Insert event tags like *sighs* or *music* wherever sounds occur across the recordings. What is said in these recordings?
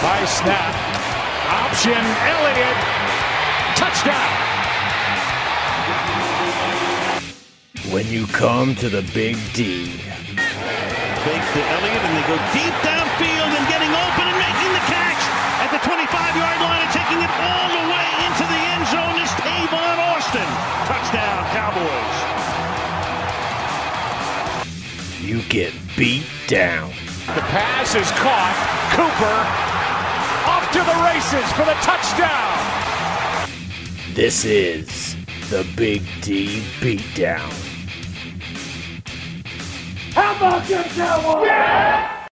High snap. Option Elliott. Touchdown. When you come to the Big D. Fake to Elliott and they go deep downfield and getting open and making the catch at the 25-yard line and taking it all the way into the end zone is Tavon Austin. Touchdown, Cowboys. You get beat down. The pass is caught. Cooper off to the races for the touchdown. This is the Big D Beatdown. How about them Cowboys? Yeah!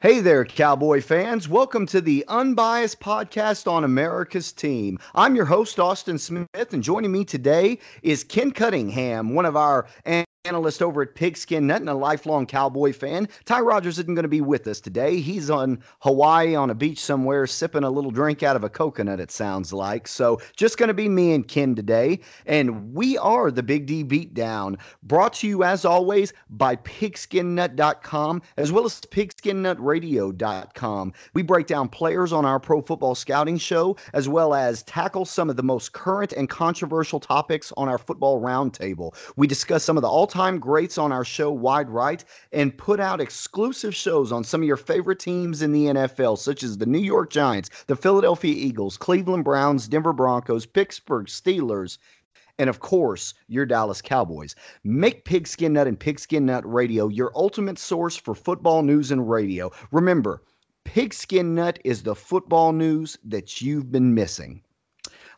Hey there, Cowboy fans. Welcome to the Unbiased Podcast on America's Team. I'm your host, Austin Smith, and joining me today is Ken Cunningham, one of our analyst over at Pigskin Nut and a lifelong Cowboy fan. Ty Rogers isn't going to be with us today. He's on Hawaii on a beach somewhere sipping a little drink out of a coconut, it sounds like. So just going to be me and Ken today. And we are the Big D Beatdown, brought to you as always by pigskinnut.com as well as pigskinnut.radio.com. We break down players on our pro football scouting show as well as tackle some of the most current and controversial topics on our football roundtable. We discuss some of the all time greats on our show, Wide Right, and put out exclusive shows on some of your favorite teams in the NFL, such as the New York Giants, the Philadelphia Eagles, Cleveland Browns, Denver Broncos, Pittsburgh Steelers, and of course, your Dallas Cowboys. Make Pigskin Nut and Pigskin Nut Radio your ultimate source for football news and radio. Remember, Pigskin Nut is the football news that you've been missing.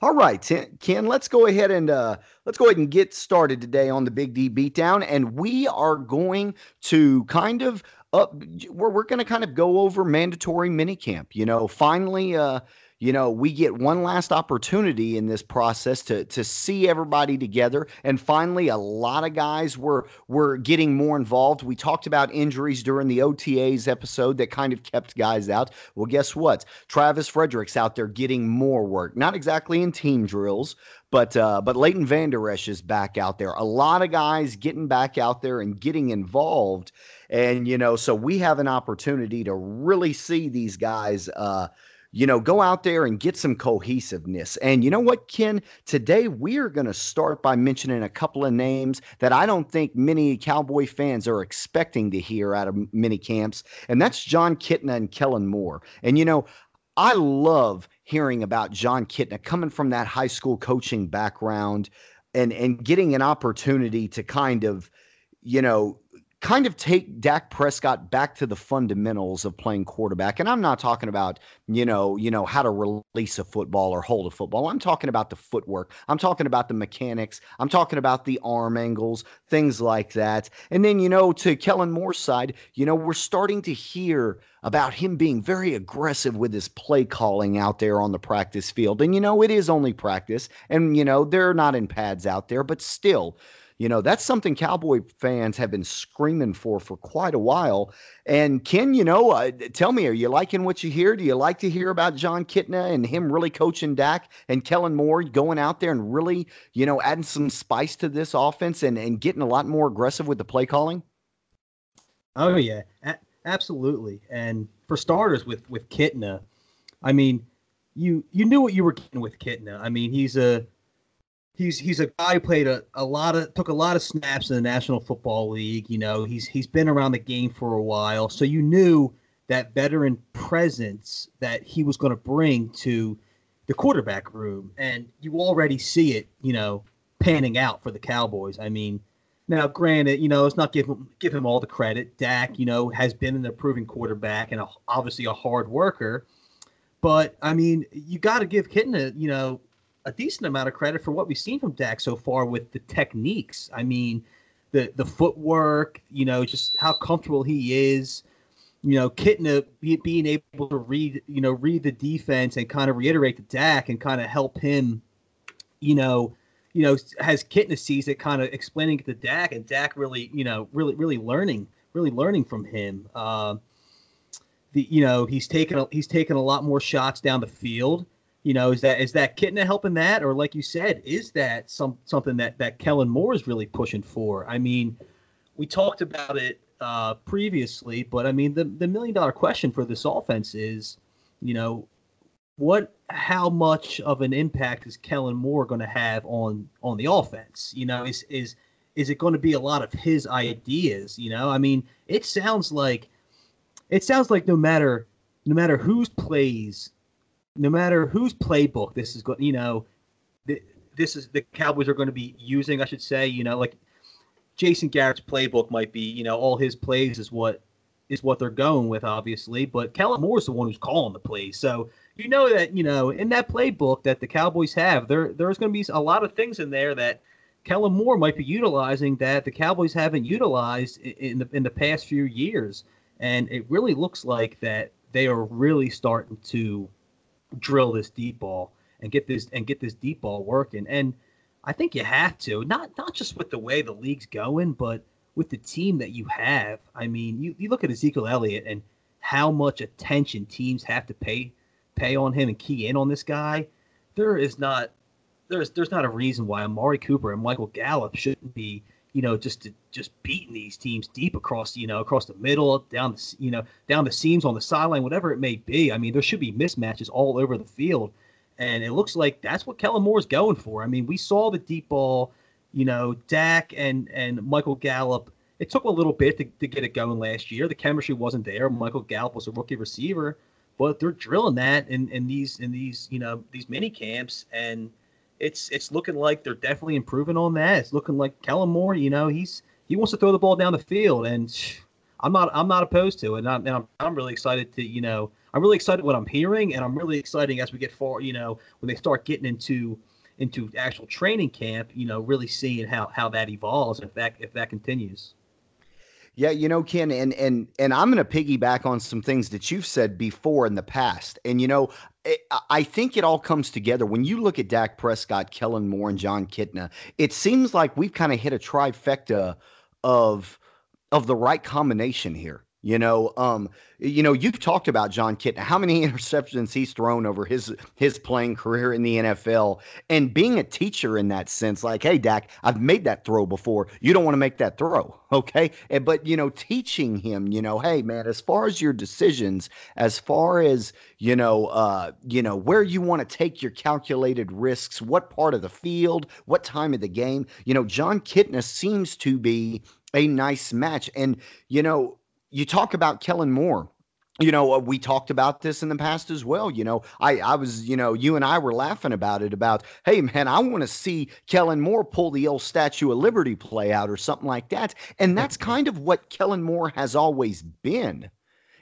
All right, Ken, let's go ahead and uh, let's go ahead and get started today on the Big D Beatdown, and we are going to kind of up. We're we're going to kind of go over mandatory minicamp. You know, finally, uh, you know, we get one last opportunity in this process to to see everybody together. And finally, a lot of guys were were getting more involved. We talked about injuries during the OTAs episode that kind of kept guys out. Well, guess what? Travis Frederick's out there getting more work. Not exactly in team drills, but uh, but Leighton Vander Esch is back out there. A lot of guys getting back out there and getting involved. And you know, so we have an opportunity to really see these guys. Uh, you know, go out there and get some cohesiveness. And you know what, Ken? Today we are going to start by mentioning a couple of names that I don't think many Cowboy fans are expecting to hear out of mini camps, and that's Jon Kitna and Kellen Moore. And you know, I love hearing about Jon Kitna coming from that high school coaching background and and getting an opportunity to kind of, you know, kind of take Dak Prescott back to the fundamentals of playing quarterback. And I'm not talking about, you know, you know, how to release a football or hold a football. I'm talking about the footwork. I'm talking about the mechanics. I'm talking about the arm angles, things like that. And then, you know, to Kellen Moore's side, you know, we're starting to hear about him being very aggressive with his play calling out there on the practice field. And, you know, it is only practice. And, you know, they're not in pads out there, but still, you know, that's something Cowboy fans have been screaming for for quite a while. And Ken, you know, uh, tell me, are you liking what you hear? Do you like to hear about Jon Kitna and him really coaching Dak and Kellen Moore going out there and really, you know, adding some spice to this offense and, and getting a lot more aggressive with the play calling? Oh yeah, a- absolutely. And for starters, with with Kitna, I mean, you you knew what you were getting with Kitna. I mean, he's a he's he's a guy who played a, a lot of took a lot of snaps in the National Football League. You know, he's he's been around the game for a while, so you knew that veteran presence that he was going to bring to the quarterback room, and you already see it. You know, panning out for the Cowboys. I mean. Now, granted, you know, let's not give him give him all the credit. Dak, you know, has been an improving quarterback and a, obviously a hard worker. But I mean, you got to give Kitna, you know, a decent amount of credit for what we've seen from Dak so far with the techniques. I mean, the the footwork, you know, just how comfortable he is. You know, Kitna being able to read, you know, read the defense and kind of reiterate to Dak and kind of help him, you know, you know, has Kitna sees it, kind of explaining it to Dak, and Dak really, you know, really, really learning, really learning from him. Uh, the, you know, he's taken a, he's taken a lot more shots down the field. You know, is that is that Kitna helping that, or like you said, is that some something that that Kellen Moore is really pushing for? I mean, we talked about it uh, previously, but I mean, the the million dollar question for this offense is, you know, what how much of an impact is Kellen Moore going to have on on the offense? You know, is is is it going to be a lot of his ideas? You know, I mean, it sounds like it sounds like no matter no matter whose plays, no matter whose playbook this is going, you know, this is the Cowboys are going to be using. I should say, you know, like Jason Garrett's playbook might be, you know, all his plays is what is what they're going with, obviously. But Kellen Moore is the one who's calling the plays, so you know that you know in that playbook that the Cowboys have, there there's going to be a lot of things in there that Kellen Moore might be utilizing that the Cowboys haven't utilized in the in the past few years, and it really looks like that they are really starting to drill this deep ball and get this and get this deep ball working. And I think you have to not not just with the way the league's going, but with the team that you have. I mean, you, you look at Ezekiel Elliott and how much attention teams have to pay pay on him and key in on this guy. There is not there's there's not a reason why Amari Cooper and Michael Gallup shouldn't be you know just just beating these teams deep across you know across the middle down the you know down the seams on the sideline whatever it may be. I mean there should be mismatches all over the field and it looks like that's what Kellen Moore's going for. I mean, we saw the deep ball, you know, Dak and and Michael Gallup. It took a little bit to, to get it going last year. The chemistry wasn't there. Michael Gallup was a rookie receiver, but they're drilling that in, in these in these you know these mini camps, and it's it's looking like they're definitely improving on that. It's looking like Kellen Moore, you know, he's he wants to throw the ball down the field, and *sighs* I'm not I'm not opposed to it. And I'm, and I'm, I'm really excited to you know I'm really excited what I'm hearing, and I'm really excited as we get far. You know, when they start getting into into actual training camp, you know, really seeing how how that evolves if that if that continues. Yeah, you know, Ken, and and and I'm going to piggyback on some things that you've said before in the past, and you know, I think it all comes together when you look at Dak Prescott, Kellen Moore, and Jon Kitna. It seems like we've kind of hit a trifecta of of the right combination here. You know, um, you know, you've talked about Jon Kitna, how many *laughs* interceptions he's thrown over his his playing career in the NFL, and being a teacher in that sense, like, hey, Dak, I've made that throw before. You don't want to make that throw, *laughs* okay? And, but you know, teaching him, you know, hey, man, as far as your decisions, as far as you know, uh, you know, where you want to take your calculated risks, what part of the field, what time of the game, you know, Jon Kitna seems to be a nice match, and you know you talk about Kellen Moore. You know, uh, we talked about this in the past as well. You know, I, I was, you know, you and I were laughing about it about, hey, man, I want to see Kellen Moore pull the old Statue of Liberty play out or something like that. And that's kind of what Kellen Moore has always been.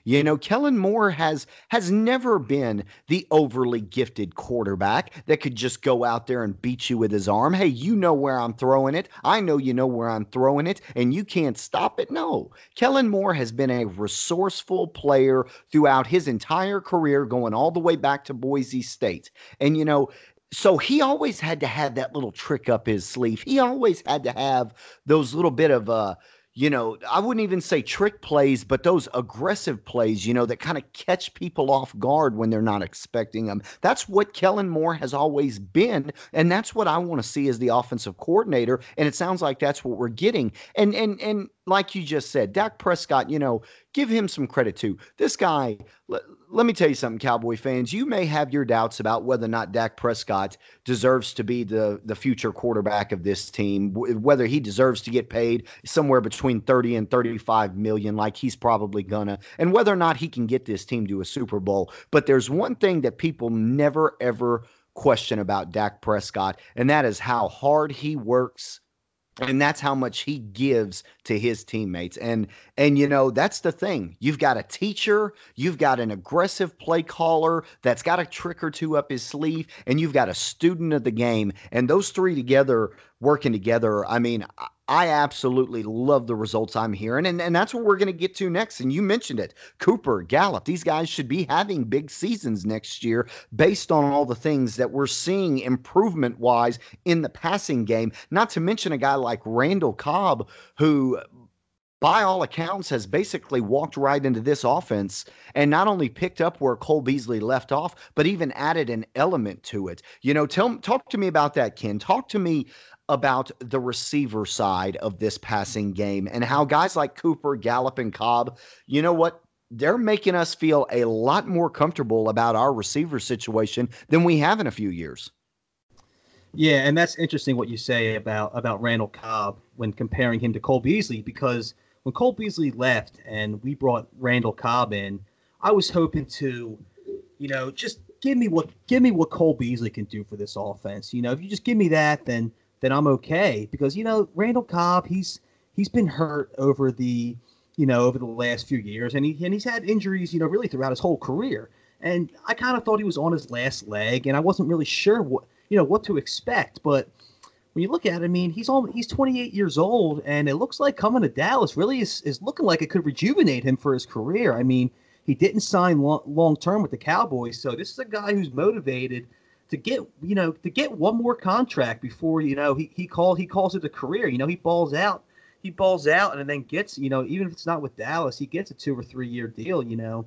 You know, Kellen Moore has has never been the overly gifted quarterback that could just go out there and beat you with his arm. Hey, you know where I'm throwing it. I know you know where I'm throwing it, and you can't stop it. No. Kellen Moore has been a resourceful player throughout his entire career, going all the way back to Boise State. And you know, so he always had to have that little trick up his sleeve. He always had to have those little bit of uh you know, I wouldn't even say trick plays, but those aggressive plays, you know, that kind of catch people off guard when they're not expecting them. That's what Kellen Moore has always been, and that's what I want to see as the offensive coordinator. And it sounds like that's what we're getting. And and and like you just said, Dak Prescott, you know, give him some credit too. This guy, let, me tell you something, Cowboy fans. You may have your doubts about whether or not Dak Prescott deserves to be the, the future quarterback of this team, whether he deserves to get paid somewhere between 30 and 35 million, like he's probably gonna, and whether or not he can get this team to a Super Bowl. But there's one thing that people never, ever question about Dak Prescott, and that is how hard he works and that's how much he gives to his teammates. And and you know that's the thing. You've got a teacher you've got an aggressive play caller that's got a trick or two up his sleeve and you've got a student of the game. And those three together working together i mean I absolutely love the results I'm hearing. And, and that's what we're going to get to next. And you mentioned it Cooper, Gallup, these guys should be having big seasons next year based on all the things that we're seeing improvement wise in the passing game. Not to mention a guy like Randall Cobb, who by all accounts, has basically walked right into this offense and not only picked up where Cole Beasley left off, but even added an element to it. You know, tell talk to me about that, Ken. Talk to me about the receiver side of this passing game and how guys like Cooper, Gallup, and Cobb, you know what? they're making us feel a lot more comfortable about our receiver situation than we have in a few years. Yeah, and that's interesting what you say about about Randall Cobb when comparing him to Cole Beasley because when Cole Beasley left and we brought Randall Cobb in, I was hoping to, you know, just give me what give me what Cole Beasley can do for this offense. You know, if you just give me that, then then I'm okay. Because you know Randall Cobb he's he's been hurt over the you know over the last few years. And he and he's had injuries you know really throughout his whole career. And I kind of thought he was on his last leg and I wasn't really sure what you know what to expect. But when you look at it, I mean, he's all he's 28 years old, and it looks like coming to Dallas really is, is looking like it could rejuvenate him for his career. I mean, he didn't sign long, long term with the Cowboys, so this is a guy who's motivated to get you know to get one more contract before you know he he called he calls it a career. You know, he balls out, he balls out, and then gets you know even if it's not with Dallas, he gets a two or three year deal. You know,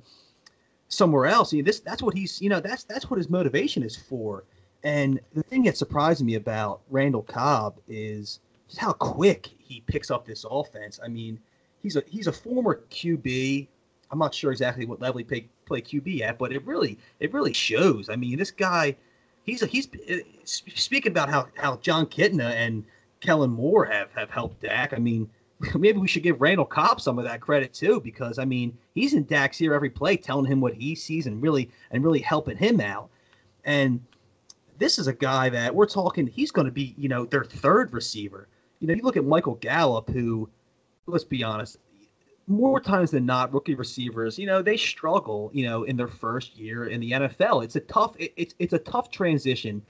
somewhere else. You know, this that's what he's you know that's that's what his motivation is for. And the thing that surprised me about Randall Cobb is just how quick he picks up this offense. I mean, he's a he's a former QB. I'm not sure exactly what level he play, play QB at, but it really it really shows. I mean, this guy, he's a, he's uh, speaking about how how Jon Kitna and Kellen Moore have have helped Dak. I mean, *laughs* maybe we should give Randall Cobb some of that credit too, because I mean, he's in Dak's ear every play, telling him what he sees and really and really helping him out. And this is a guy that we're talking, he's going to be, you know, their third receiver. You know, you look at Michael Gallup, who, let's be honest, more times than not, rookie receivers, you know, they struggle, you know, in their first year in the NFL. It's a tough, it, it's it's a tough transition,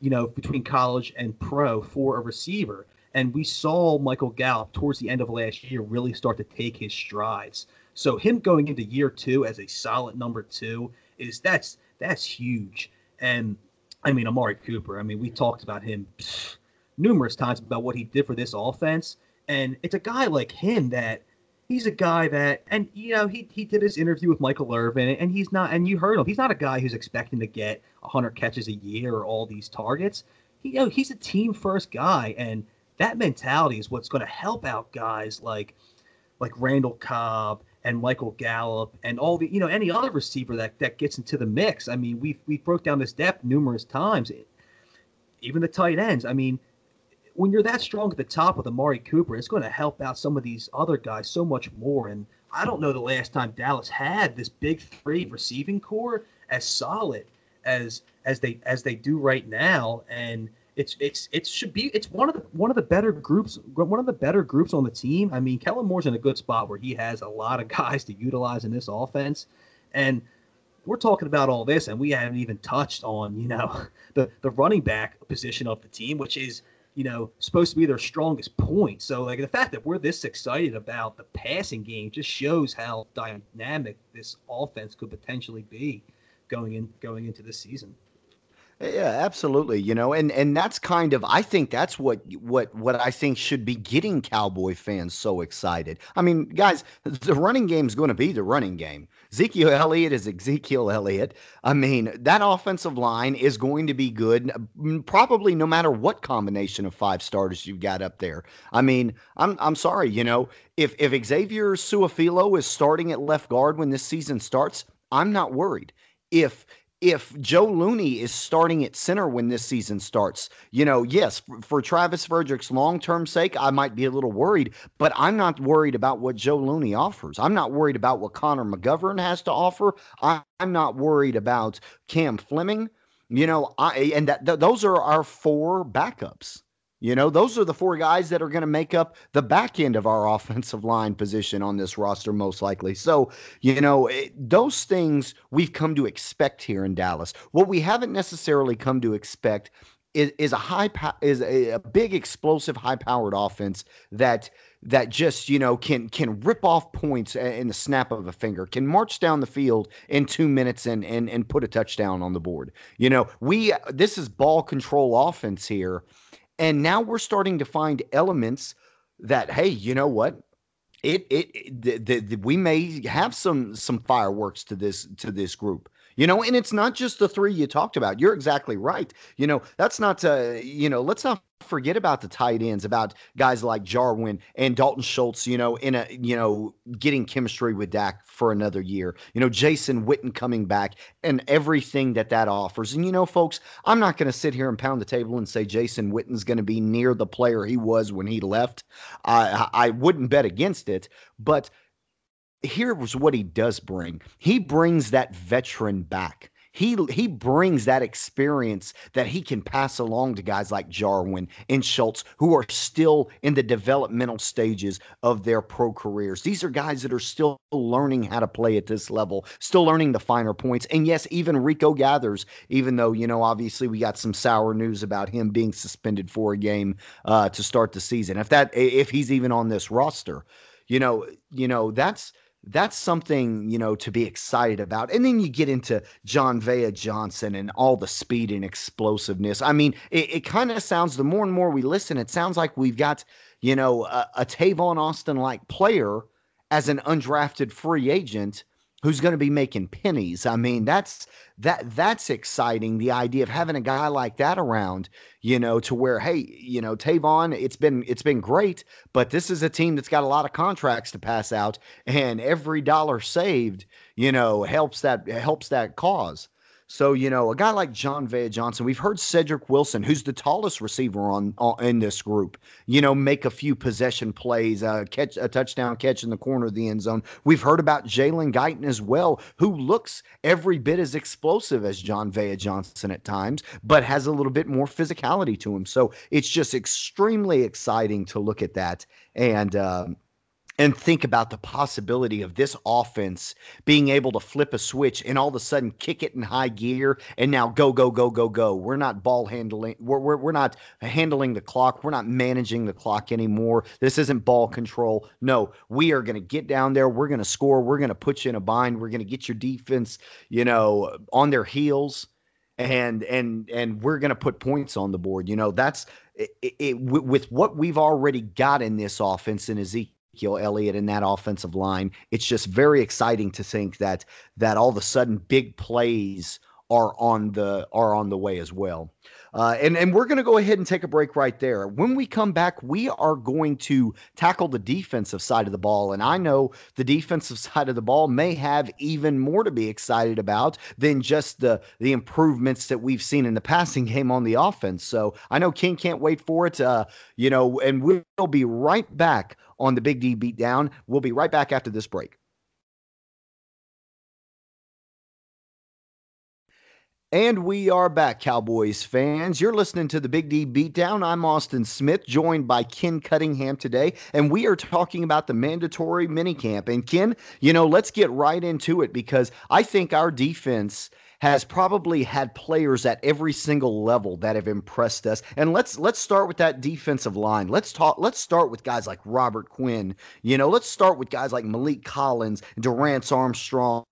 you know, between college and pro for a receiver. And we saw Michael Gallup towards the end of last year really start to take his strides. So him going into year two as a solid number two is that's that's huge. And I mean, Amari Cooper. I mean, we talked about him numerous times about what he did for this offense, and it's a guy like him that he's a guy that, and you know, he he did his interview with Michael Irvin, and he's not, and you heard him. He's not a guy who's expecting to get 100 catches a year or all these targets. He, you know, he's a team first guy, and that mentality is what's going to help out guys like like Randall Cobb and Michael Gallup and all the you know any other receiver that that gets into the mix. I mean, we we broke down this depth numerous times. Even the tight ends. I mean, when you're that strong at the top with Amari Cooper, it's going to help out some of these other guys so much more. And I don't know the last time Dallas had this big three receiving corps as solid as as they as they do right now. And it's it's it should be it's one of the one of the better groups one of the better groups on the team. I mean, Kellen Moore's in a good spot where he has a lot of *laughs* guys to utilize in this offense, and we're talking about all this, and we haven't even touched on you know *laughs* the the running back position of the team, which is you know supposed to be their strongest point. So like the fact that we're this excited about the passing game just shows how dynamic this offense could potentially be going in going into this season. Eh, yeah, absolutely. You know, and and that's kind of I think that's what what what I think should be getting Cowboy fans so excited. I mean, guys, the running game is going to be the running game. Ezekiel Elliott is Ezekiel Elliott. I mean, that offensive line is going to be good, probably no matter what combination of five starters you've got up there. I mean, I'm I'm sorry, you know, if if Xavier Su'a-Filo is starting at left guard when this season starts, I'm not worried. If if Joe Looney is starting at center when this season starts, you know, yes, for, for Travis Frederick's long term sake, I might be a little worried, but I'm not worried about what Joe Looney offers. I'm not worried about what Connor McGovern has to offer. I, am not worried about Cam Fleming. You know, I and that th- those are our four backups. You know, those are the four guys that are going to make up the back end of our *laughs* offensive line position on this roster, most likely. So, you know, it, those things we've come to expect here in Dallas. What we haven't necessarily come to expect is, is a high is a, a big explosive high powered offense that that just you know can can rip off points in the snap of a finger can march down the field in two minutes and and and put a touchdown on the board you know we this is ball control offense here and now we're starting to find elements that, hey, you know what? It it, it the, the, the, we may have some some fireworks to this to this group you know and it's not just the three you talked about you're exactly right you know that's not uh you know let's not forget about the tight ends, about guys like Jarwin and Dalton Schultz, you know, in a, you know, getting chemistry with Dak for another year. You know, Jason Witten coming back and everything that that offers. And, you know, folks, I'm not going to sit here and pound the table and say Jason Witten's going to be near the player he was when he left. I, I wouldn't bet against it, but here's what he does bring he brings that veteran back he he brings that experience that he can pass along to guys like Jarwin and Schultz who are still in the developmental stages of their pro careers. These are guys that are still learning how to play at this level, still learning the finer points. And yes, even Rico Gathers, even though you know obviously we got some sour news about him being suspended for a game uh, to start the season. If that if he's even on this roster, you know, you know that's that's something you know to be excited about. And then you get into Jon'Vea Johnson and all the speed and explosiveness. I mean it, it kind of sounds the more and more we listen it sounds like we've got you know a, a tavon austin like player as an undrafted free agent who's going to be making pennies. I mean, that's that that's exciting. The idea of having a guy like that around, you know, to where hey, you know, Tavon, it's been it's been great, but this is a team that's got a lot of contracts to pass out, and every dollar saved, you know, helps that helps that cause. So, you know, a guy like Jon'Vea Johnson, we've heard Cedric Wilson, who's the tallest receiver on, on in this group, you know, make a few possession plays, uh, catch a touchdown catch in the corner of the end zone. We've heard about Jalen Guyton as well, who looks every bit as explosive as Jon'Vea Johnson at times, but has a little bit more physicality to him. So it's just extremely exciting to look at that. And, um, and think about the possibility of this offense being able to flip a switch and all of a sudden kick it in high gear and now go go go go go. We're not ball handling we're, we're, we're not handling the clock. We're not managing the clock anymore. This isn't ball control. No we are going to get down there. We're going to score. We're going to put you in a bind. We're going to get your defense you know on their heels and and and we're going to put points on the board. You know that's it, it, with what we've already got in this offense in Ezekiel Ezekiel Elliott in that offensive line. It's just very exciting to think that that all of a sudden big plays are on the are on the way as well. Uh, and and we're going to go ahead and take a break right there. When we come back, we are going to tackle the defensive side of the ball. And I know the defensive *laughs* side of the ball may have even more to be excited about than just the the improvements that we've seen in the passing *laughs* game on the offense. So I know King can't wait for it. Uh, you know, and we'll be right back on the Big D Beatdown. We'll be right back after this break. And we are back, Cowboys fans. You're listening to the Big D Beatdown. I'm Austin Smith, joined by Ken Cunningham today, and we are talking about the mandatory minicamp. And Ken, you know, let's get right into it because I think our defense has probably had players at every single level that have impressed us. And let's let's start with that defensive line. Let's talk let's start with guys like Robert Quinn. You know, let's start with guys like Maliek Collins, Dorance Armstrong,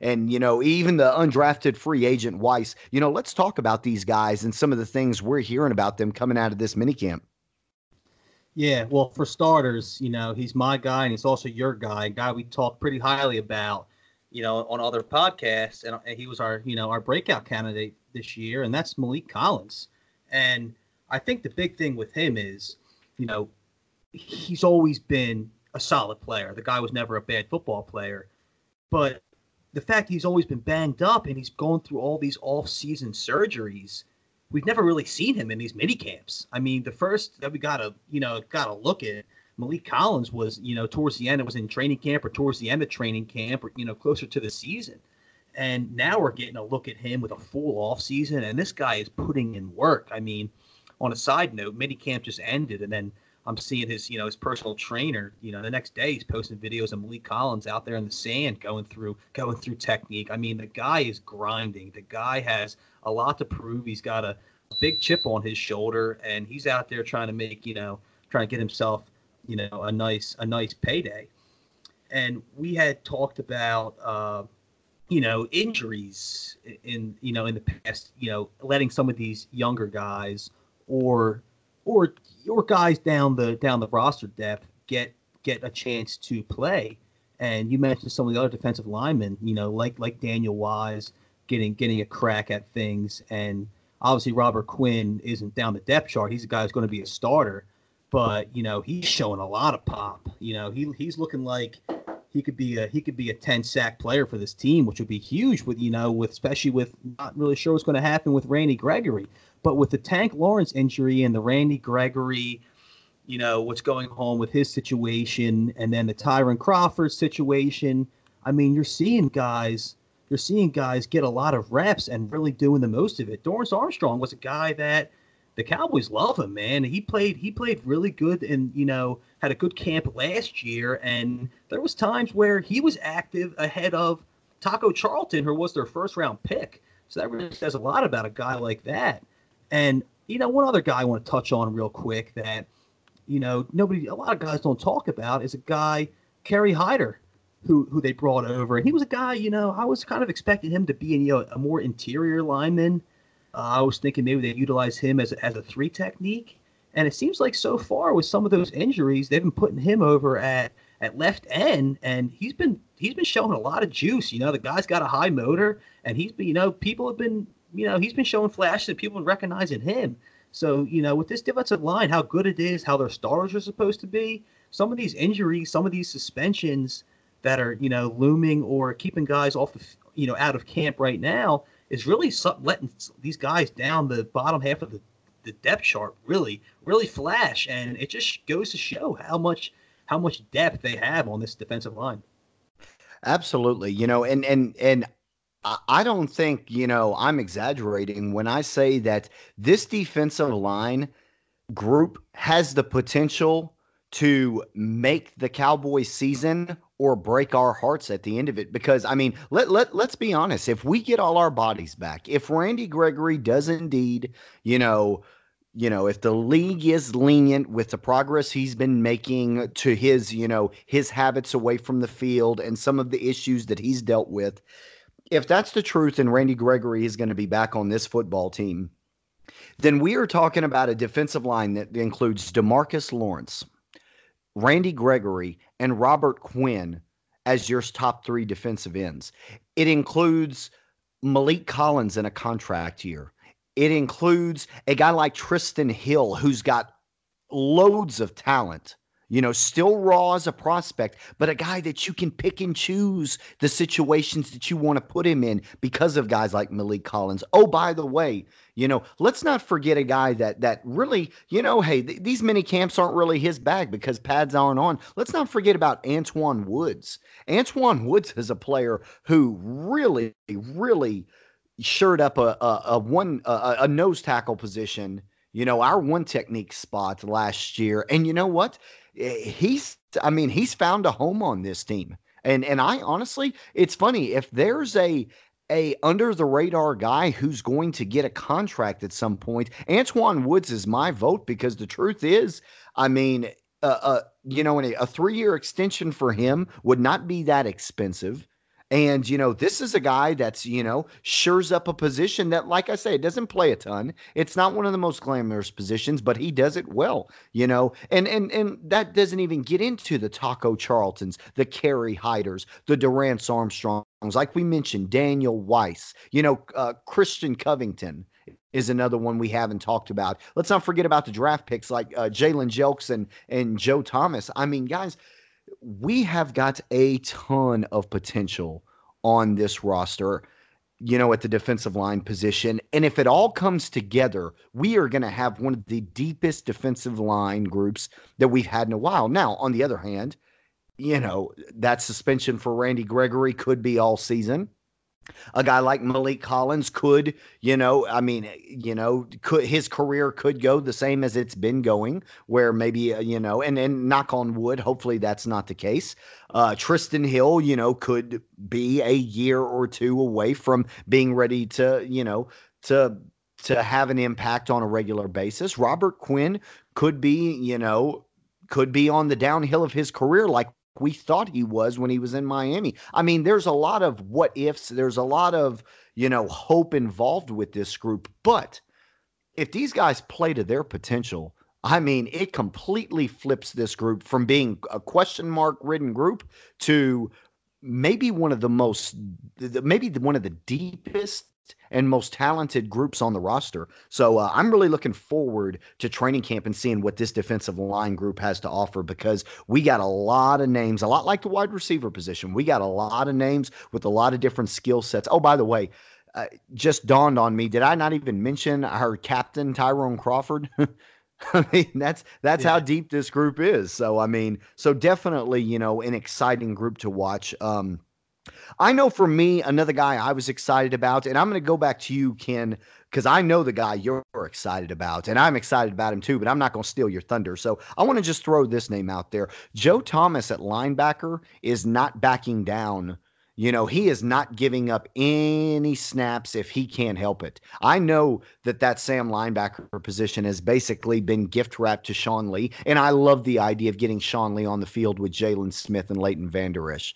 and you know, even the undrafted free agent Wise. You know, let's talk about these guys and some of the things we're hearing about them coming out of this minicamp. Yeah, well, for starters, you know, he's my guy and he's also your guy, guy we talk pretty highly about you know, on other podcasts, and, he was our, you know, our breakout candidate this year, and that's Maliek Collins. And I think the big thing with him is, you know, he's always been a solid player. The guy was never a bad football player, but the fact he's always been banged up and he's going through all these off-season surgeries, we've never really seen him in these mini camps. I mean, the first that we gotta, you know, gotta look at Maliek Collins was, you know, towards the end, it was in training camp or towards the end of training camp or, you know, closer to the season. And now we're getting a look at him with a full off season, and this guy is putting in work. I mean, on a side note, mini camp just ended, and then I'm seeing his, you know, his personal trainer. You know, the next day he's posting videos of Maliek Collins out there in the sand, going through, going through technique. I mean, the guy is grinding. The guy has a lot to prove. He's got a big chip on his shoulder, and he's out there trying to make, you know, trying to get himself you know a nice a nice payday. And we had talked about uh, you know injuries in you know in the past, you know letting some of these younger guys or or or guys down the down the roster depth get get a chance to play. And you mentioned some of the other defensive linemen, you know, like like Daniel Wise getting getting a crack at things and obviously Robert Quinn isn't down the depth chart. He's a guy who's going to be a starter, but you know he's showing a lot of pop. You know he he's looking like he could be a he could be a 10 sack player for this team, which would be huge with you know with especially with not really sure what's going to happen with Randy Gregory, but with the Tank Lawrence injury and the Randy Gregory, you know what's going on with his situation, and then the Tyrone Crawford situation. I mean, you're seeing guys you're seeing guys get a lot of reps and really doing the most of it. Dorance Armstrong was a guy that the Cowboys love him, man. He played he played really good and you know had a good camp last year, and there was times where he was active ahead of Taco Charlton, who was their first round pick. So that really says a lot about a guy like that. And you know, one other guy I want to touch on real quick that you know nobody, a lot of guys don't talk about is a guy Kerry Hyder who who they brought over, and he was a guy. You know, I was kind of expecting him to be you know a more interior lineman. Uh, I was thinking maybe they utilize him as a, as a three technique, and it seems like so far with some of those injuries, they've been putting him over at at left end, and he's been he's been showing a lot of juice. You know, the guy's got a high motor, and he's been you know people have been you know he's been showing flashes, and people recognizing him. So you know, with this defensive line, how good it is, how their stars are supposed to be. Some of these injuries, some of these suspensions that are you know looming or keeping guys off the you know out of camp right now is really letting these guys down the bottom half of the, the depth chart really really flash. And it just goes to show how much how much depth they have on this defensive line. Absolutely. You know and and and I don't think, you know, I'm exaggerating when I say that this defensive line group has the potential to make the Cowboys season or break our hearts at the end of it. Because I mean let let let's be honest. If we get all our bodies back if Randy Gregory does indeed you know you know if the league is lenient with the progress he's been making to his you know his habits away from the field and some of the issues that he's dealt with if that's the truth and Randy Gregory is going to be back on this football team then we are talking about a defensive line that includes DeMarcus Lawrence Randy Gregory, and Robert Quinn as your top three defensive ends. It includes Maliek Collins in a contract year. It includes a guy like Trysten Hill, who's got loads of talent you know, still raw as a prospect, but a guy that you can pick and choose the situations that you want to put him in because of guys like Maliek Collins. Oh, by the way, you know, let's not forget a guy that that really, you know, hey, th- these mini camps aren't really his bag because pads aren't on. Let's not forget about Antwaun Woods. Antwaun Woods is a player who really, really shirt up a a, a one a, a nose tackle position you know, our one technique spot last year. And you know what? He's I mean, he's found a home on this team. And and I honestly, it's funny if there's a a under the radar guy who's going to get a contract at some point. Antwaun Woods is my vote because the truth is, I mean, uh, uh you know, a, a three year extension for him would not be that expensive. And, you know, this is a guy that's, you know, shores up a position that, like I say, it doesn't play a ton. It's not one of the most glamorous positions, but he does it well, you know. And and and that doesn't even get into the Taco Charltons, the Kerry Hyders, the Dorance Armstrongs, like we mentioned, Daniel Wise, you know, uh, Christian Covington is another one we haven't talked about. Let's not forget about the draft picks like uh, Jalen Jelks and, and Joe Thomas. I mean, guys – we have got a ton of potential on this roster, you know, at the defensive line position. And if it all comes together, we are going to have one of the deepest defensive line groups that we've had in a while. Now, on the other hand, you know, that suspension for Randy Gregory could be all season. A guy like Maliek Collins could, you know, I mean, you know, could his career could go the same as it's been going, where maybe, uh, you know, and and knock on wood, hopefully that's not the case. Uh, Trysten Hill, you know, could be a year or two away from being ready to, you know, to to have an impact on a regular basis. Robert Quinn could be, you know, could be on the downhill of his career like we thought he was when he was in Miami. I mean, there's a lot of what ifs, there's a lot of, you know, hope involved with this group. But if these guys play to their potential, I mean, it completely flips this group from being a question mark ridden group to maybe one of the most, maybe one of the deepest and most talented groups on the roster. So uh, I'm really looking forward to training camp and seeing what this defensive line group has to offer because we got a lot of names, a lot like the wide receiver position. We got a lot of names with a lot of different skill sets. Oh, by the way, uh, just dawned on me. Did I not even mention our captain Tyrone Crawford? *laughs* I mean, that's that's yeah. how deep this group is. So I mean, so definitely, you know, an exciting group to watch. Um, I know for me, another guy I was excited about, and I'm going to go back to you, Ken, because I know the guy you're excited about, and I'm excited about him too, but I'm not going to steal your thunder. So I want to just throw this name out there. Joe Thomas at linebacker is not backing down. You know, he is not giving up any snaps if he can't help it. I know that that Sam linebacker position has basically been gift wrapped to Sean Lee, and I love the idea of getting Sean Lee on the field with Jaylon Smith and Leighton Vander Esch.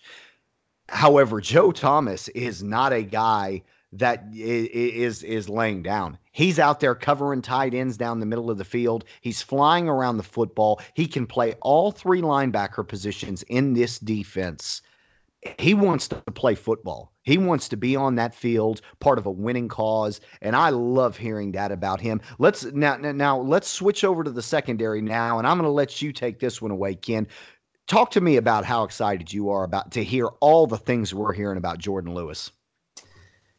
However, Joe Thomas is not a guy that is is laying down. He's out there covering tight ends down the middle of the field. He's flying around the football. He can play all three linebacker positions in this defense. He wants to play football. He wants to be on that field, part of a winning cause, and I love hearing that about him. Let's now now let's switch over to the secondary now, and I'm going to let you take this one away, Ken talk to me about how excited you are about to hear all the things we're hearing about Jourdan Lewis.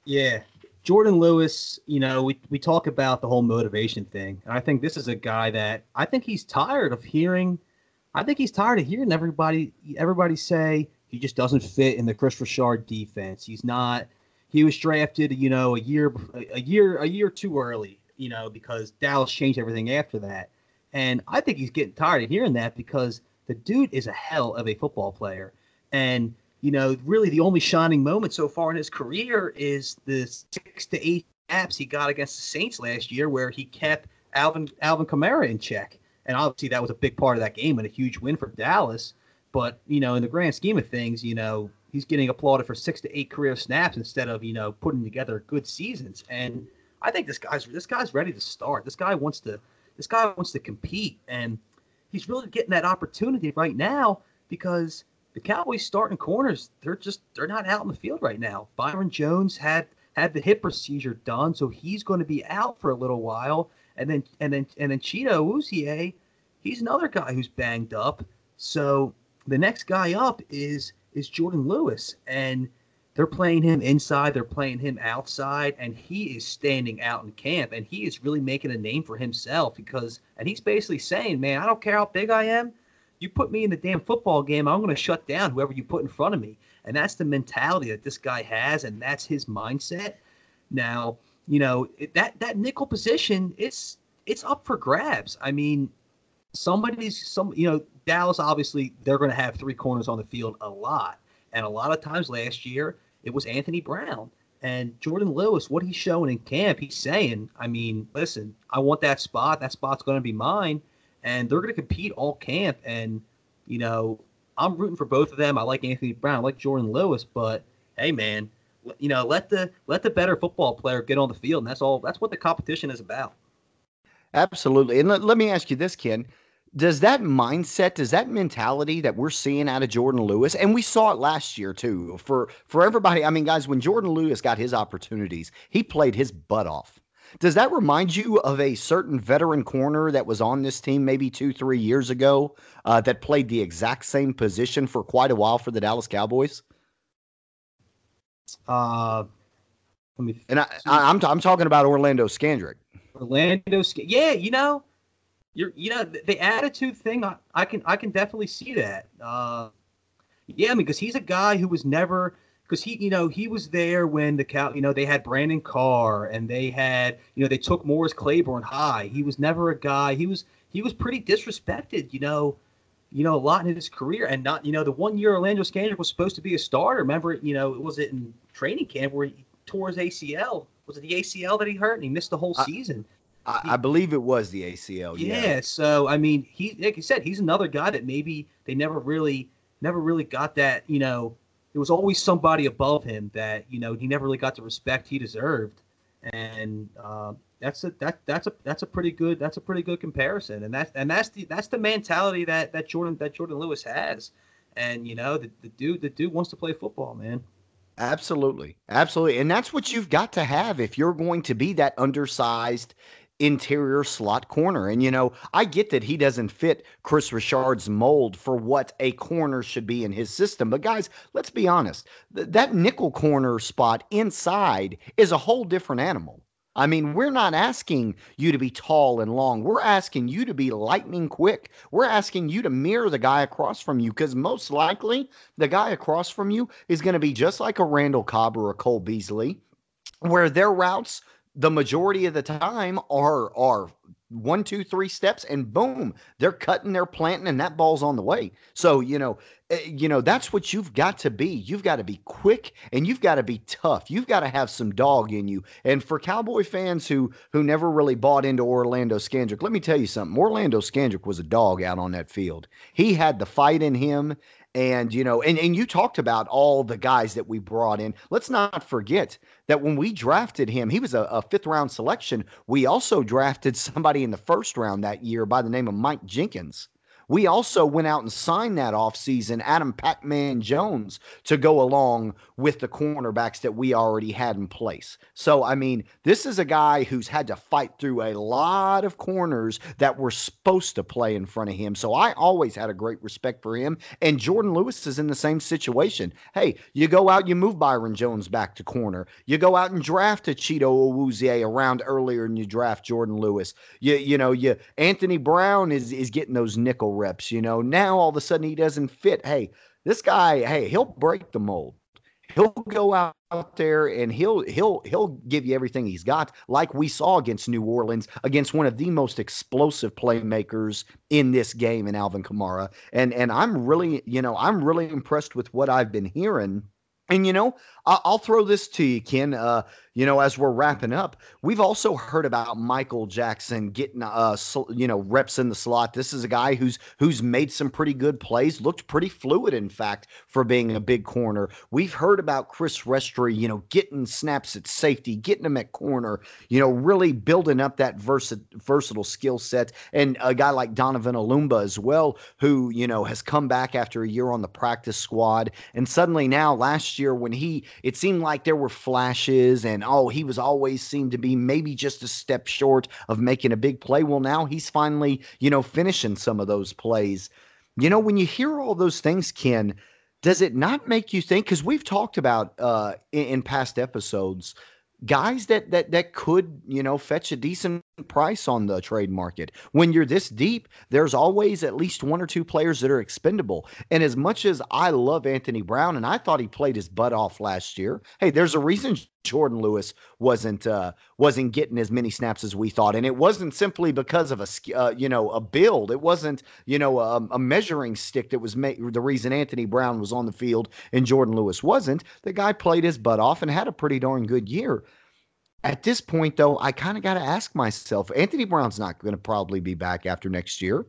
Yeah. Jourdan Lewis, you know, we, we talk about the whole motivation thing. And I think this is a guy that I think he's tired of hearing I think he's tired of hearing everybody everybody say he just doesn't fit in the Kris Richard defense. He's not he was drafted, you know, a year a year a year too early, you know, because Dallas changed everything after that. And I think he's getting tired of hearing that because the dude is a hell of a football player. And, you know, really the only shining moment so far in his career is the six to eight apps he got against the Saints last year where he kept Alvin Alvin Kamara in check. And obviously that was a big part of that game and a huge win for Dallas. But, you know, in the grand scheme of things, you know, he's getting applauded for six to eight career snaps instead of, you know, putting together good seasons. And I think this guy's this guy's ready to start. This guy wants to this guy wants to compete. And he's really getting that opportunity right now because the Cowboys starting corners, they're just they're not out in the field right now. Byron Jones had had the hip procedure done, so he's going to be out for a little while. And then and then and then Chido Awuzie, he's another guy who's banged up. So the next guy up is is Jourdan Lewis, and they're playing him inside, they're playing him outside, and he is standing out in camp, and he is really making a name for himself because, and he's basically saying, man, I don't care how big I am, you put me in the damn football game, I'm going to shut down whoever you put in front of me, and that's the mentality that this guy has, and that's his mindset. Now, you know that that nickel position, it's it's up for grabs. I mean, somebody's some, you know, Dallas obviously they're going to have three corners on the field a lot. And a lot of times last year, it was Anthony Brown. And Jourdan Lewis, what he's showing in camp, he's saying, I mean, listen, I want that spot. That spot's going to be mine. And they're going to compete all camp. And, you know, I'm rooting for both of them. I like Anthony Brown, I like Jourdan Lewis, but hey, man, you know, let the let the better football player get on the field, and that's all. That's what the competition is about. Absolutely. And let, let me ask you this, Ken does that mindset does that mentality that we're seeing out of Jourdan Lewis and we saw it last year too for for everybody I mean guys when Jourdan Lewis got his opportunities he played his butt off. Does that remind you of a certain veteran corner that was on this team maybe two three years ago uh, that played the exact same position for quite a while for the Dallas Cowboys? Uh let me and I, I I'm, t- I'm talking about Orlando Scandrick Orlando yeah you know you're you know the, attitude thing I, I, can I can definitely see that. Uh, yeah, I mean because he's a guy who was never because he you know he was there when the cow you know they had Brandon Carr and they had you know they took Morris Claiborne high. He was never a guy. He was he was pretty disrespected. You know. You know, a lot in his career, and not, you know, the one year Orlando Scandrick was supposed to be a starter. Remember, you know, was it in training camp where he tore his ACL? Was it the ACL that he hurt and he missed the whole season? I, I, believe it was the ACL. Yeah. yeah. So I mean, he like you said, he's another guy that maybe they never really, never really got that. You know, there was always somebody above him that you know he never really got the respect he deserved, and uh, that's a that that's a that's a pretty good that's a pretty good comparison, and that's and that's the that's the mentality that that Jourdan that Jourdan Lewis has, And you know, the, the dude, the dude wants to play football, man. Absolutely. Absolutely. And that's what you've got to have if you're going to be that undersized interior slot corner. And, you know, I get that he doesn't fit Kris Richard's mold for what a corner should be in his system. But, guys, let's be honest th- that nickel corner spot inside is a whole different animal. I mean, we're not asking you to be tall and long. We're asking you to be lightning quick. We're asking you to mirror the guy across from you because most likely the guy across from you is going to be just like a Randall Cobb or a Cole Beasley, where their routes the majority of the time are are one, two, three steps, and boom, they're cutting, they're planting, and that ball's on the way. So you know, eh, you know that's what you've got to be. You've got to be quick, and you've got to be tough. You've got to have some dog in you. And for Cowboy fans who who never really bought into Orlando Scandrick, let me tell you something. Orlando Scandrick was a dog out on that field. He had the fight in him, and you know and, and you talked about all the guys that we brought in. Let's not forget that when we drafted him he was a, a, fifth round selection. We also drafted somebody in the first round that year by the name of mike jenkins we also went out and signed that offseason Adam Pac Man Jones to go along with the cornerbacks that we already had in place. So, I mean, this is a guy who's had to fight through a lot of corners that were supposed to play in front of him. So, I always had a great respect for him. And Jourdan Lewis is in the same situation. Hey, you go out, you move Byron Jones back to corner. You go out and draft a Chido Awuzie around earlier and you draft Jourdan Lewis. You, you know, you Anthony Brown is, is getting those nickel reps. You know, now all of a sudden he doesn't fit. Hey, this guy, hey, he'll break the mold. He'll go out there and he'll he'll he'll give you everything he's got, like we saw against New Orleans, against one of the most explosive playmakers in this game in Alvin Kamara. And and I'm really, you know, I'm really impressed with what I've been hearing. And you know, I'll throw this to you, Ken. Uh, you know, as we're wrapping up, we've also heard about Michael Jackson getting, uh, you know, reps in the slot. This is a guy who's who's made some pretty good plays, looked pretty fluid, in fact, for being a big corner. We've heard about Chris Westry, you know, getting snaps at safety, getting them at corner, you know, really building up that versa- versatile skill set, and a guy like Donovan Olumba as well, who you know has come back after a year on the practice squad, and suddenly now last year when he, it seemed like there were flashes and oh, he was always seemed to be maybe just a step short of making a big play. Well, now he's finally, you know, finishing some of those plays. You know, when you hear all those things, Ken, does it not make you think? Because we've talked about uh, in, in past episodes guys that that that could you know fetch a decent price on the trade market. When you're this deep there's always at least one or two players that are expendable. And as much as i love anthony brown and i thought he played his butt off last year hey there's a reason Jourdan lewis wasn't uh wasn't getting as many snaps as we thought. And it wasn't simply because of a uh, you know a build. It wasn't you know a, a measuring stick that was ma- the reason anthony brown was on the field and Jourdan lewis wasn't. The guy played his butt off and had a pretty darn good year at this point, though, I kind of got to ask myself Anthony Brown's not going to probably be back after next year.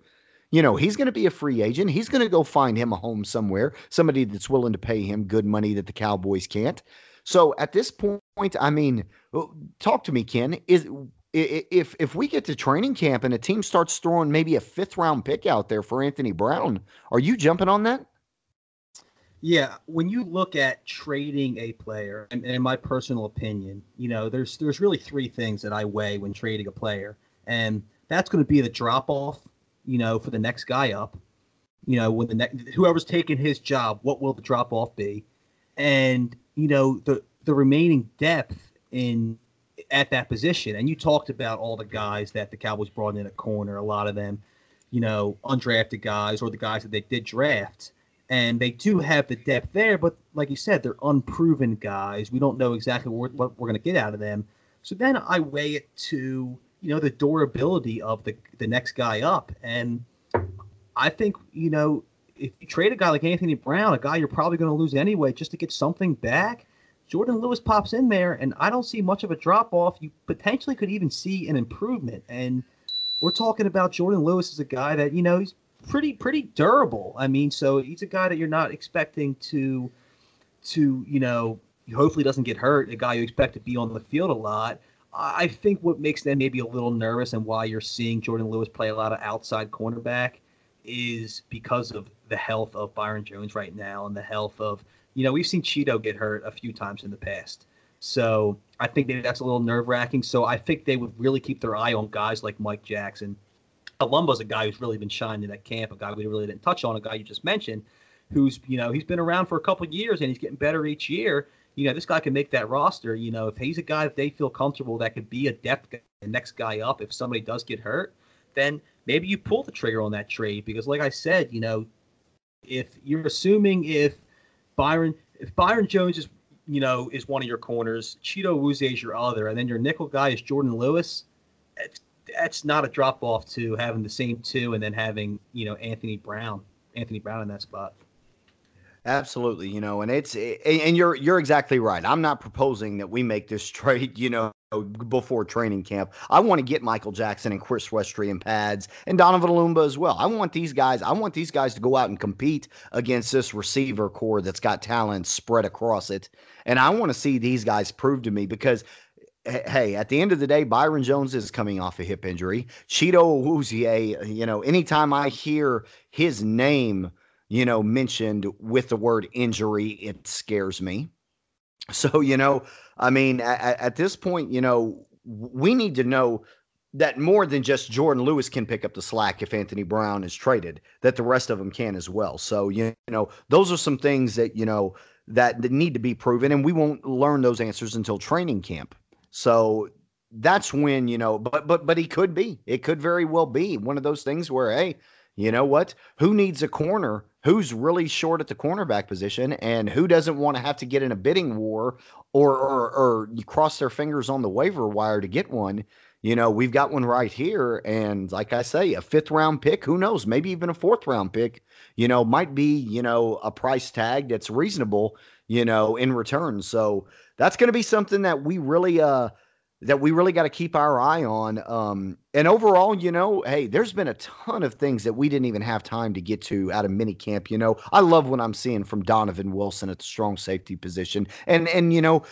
You know, he's going to be a free agent. He's going to go find him a home somewhere, somebody that's willing to pay him good money that the Cowboys can't. So at this point, I mean, uh, talk to me, Ken. Is if if we get to training camp and a team starts throwing maybe a fifth round pick out there for Anthony Brown, are you jumping on that? Yeah, when you look at trading a player, and in my personal opinion, you know, there's there's really three things that I weigh when trading a player, and that's going to be the drop off, you know, for the next guy up. You know, when the next whoever's taking his job, what will the drop off be? And you know, the the remaining depth in at that position. And you talked about all the guys that the Cowboys brought in a corner, a lot of them, you know, undrafted guys or the guys that they did draft and they do have the depth there, but like you said, they're unproven guys. We don't know exactly what, what we're going to get out of them. So then I weigh it to you know the durability of the the next guy up, and I think you know if you trade a guy like Anthony Brown, a guy you're probably going to lose anyway, just to get something back. Jourdan Lewis pops in there, and I don't see much of a drop off. You potentially could even see an improvement, and we're talking about Jourdan Lewis as a guy that you know he's pretty pretty durable. I mean, so he's a guy that you're not expecting to to you know hopefully doesn't get hurt. A guy you expect to be on the field a lot. I think what makes them maybe a little nervous and why you're seeing Jourdan Lewis play a lot of outside cornerback is because of the health of Byron Jones right now and the health of, you know, we've seen Chido get hurt a few times in the past. So I think maybe that's a little nerve wracking. So I think they would really keep their eye on guys like Mike Jackson. Columbo's a guy who's really been shining in that camp, a guy we really didn't touch on, a guy you just mentioned, who's, you know, he's been around for a couple years and he's getting better each year. You know, this guy can make that roster. You know, if he's a guy that they feel comfortable that could be a depth guy, the next guy up if somebody does get hurt, then maybe you pull the trigger on that trade because, like I said, you know, if you're assuming if Byron if Byron Jones is you know is one of your corners, Chido Awuzie is your other, and then your nickel guy is Jourdan Lewis, that's, that's not a drop off to having the same two and then having you know Anthony Brown, Anthony Brown in that spot. Absolutely, you know, and it's and you're you're exactly right. I'm not proposing that we make this *laughs* trade, you know, before training camp. I want to get Michael Jackson and Chris Westry in pads and Donovan Olumba as well. I want these guys, I want these guys to go out and compete against this receiver corps that's got talent spread across it. And I want to see these guys prove to me because hey, at the end of the day, Byron Jones is coming off a hip injury. Chido Awuzie, you know, anytime I hear his name, you know, mentioned with the word injury, it scares me. *laughs* So, you know, I mean, at, at this point, you know, we need to know that more than just Jourdan Lewis can pick up the slack if Anthony Brown is traded, that the rest of them can as well. So, you know, those are some things that, you know, that, that need to be proven, and we won't learn those answers until training camp. So that's when, you know, but but but he could be. It could very well be one of those things where, hey, you know what? Who needs a corner? Who's really short at the cornerback position, and who doesn't want to have to get in a bidding war or or, or cross their fingers on the waiver wire to get one? You know, we've got one right here, and like I say, a fifth round pick. Who knows? Maybe even a fourth round pick. You know, might be you know a price tag that's reasonable. You know, in return. So that's going to be something that we really uh that we really got to keep our eye on. Um, and overall, you know, hey, there's been a ton of things that we didn't even have time to get to out of mini camp. You know, I love what I'm seeing from Donovan Wilson at the strong safety position. And and you know,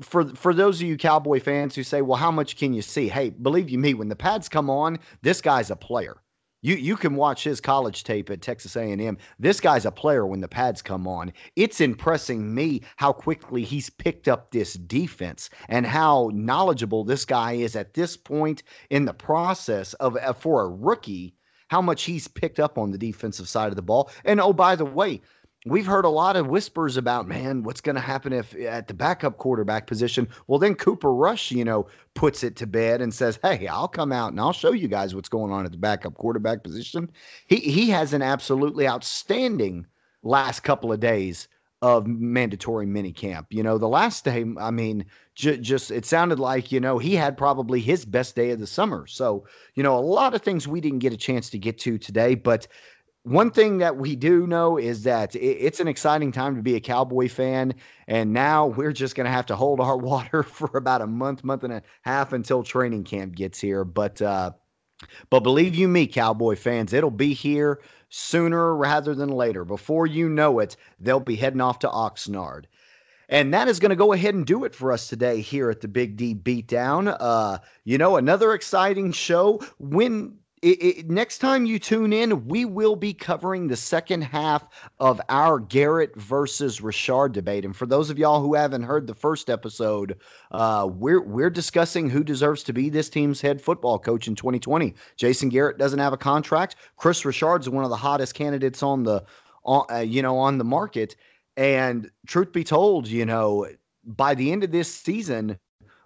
for for those of you Cowboy fans who say, well, how much can you see? Hey, believe you me, when the pads come on, this guy's a player. You you can watch his college tape at Texas A&M. This guy's a player when the pads come on. It's impressing me how quickly he's picked up this defense and how knowledgeable this guy is at this point in the process of uh, for a rookie how much he's picked up on the defensive side of the ball. And oh by the way, we've heard a lot of whispers about man what's going to happen if at the backup quarterback position? Well then cooper rush you know puts it to bed and says hey i'll come out and i'll show you guys what's going on at the backup quarterback position. He he has an absolutely outstanding last couple of days of mandatory mini camp you know the last day i mean just it sounded like you know he had probably his best day of the summer. So you know a lot of things we didn't get a chance to get to today but one thing that we do know is that it's an exciting time to be a Cowboy fan. And now we're just going to have to hold our *laughs* water for about a month, month and a half until training camp gets here. But, uh, but believe you me, Cowboy fans, it'll be here sooner rather than later. Before you know it, they'll be heading off to Oxnard. And that is going to go ahead and do it for us today here at the Big D Beatdown. Uh, you know, another exciting show. When it, it, next time you tune in, we will be covering the second half of our Garrett versus Richard debate. And for those of y'all who haven't heard the first episode, uh, we're we're discussing who deserves to be this team's head football coach in 2020. Jason Garrett doesn't have a contract. Kris Richard's one of the hottest candidates on the, on, uh, you know, on the market. And truth be told, you know, by the end of this season,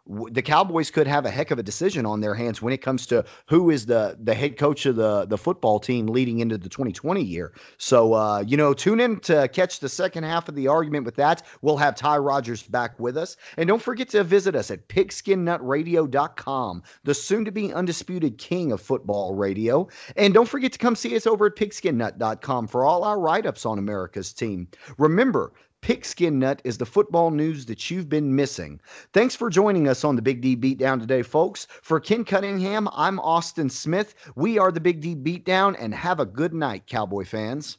the Cowboys could have a heck of a decision on their hands when it comes to who is the the head coach of the the football team leading into the 2020 year. So uh, you know, tune in to catch the second half of the argument with that. We'll have Ty Rogers back with us, and don't forget to visit us at PigskinNutRadio.com, the soon-to-be undisputed king of football radio. And don't forget to come see us over at PigskinNut.com for all our write-ups on America's team. Remember, Pigskin Nut is the football news that you've been missing. Thanks for joining us on the Big D Beatdown today, folks. For Ken Cunningham, I'm Austin Smith. We are the Big D Beatdown, and have a good night, Cowboy fans.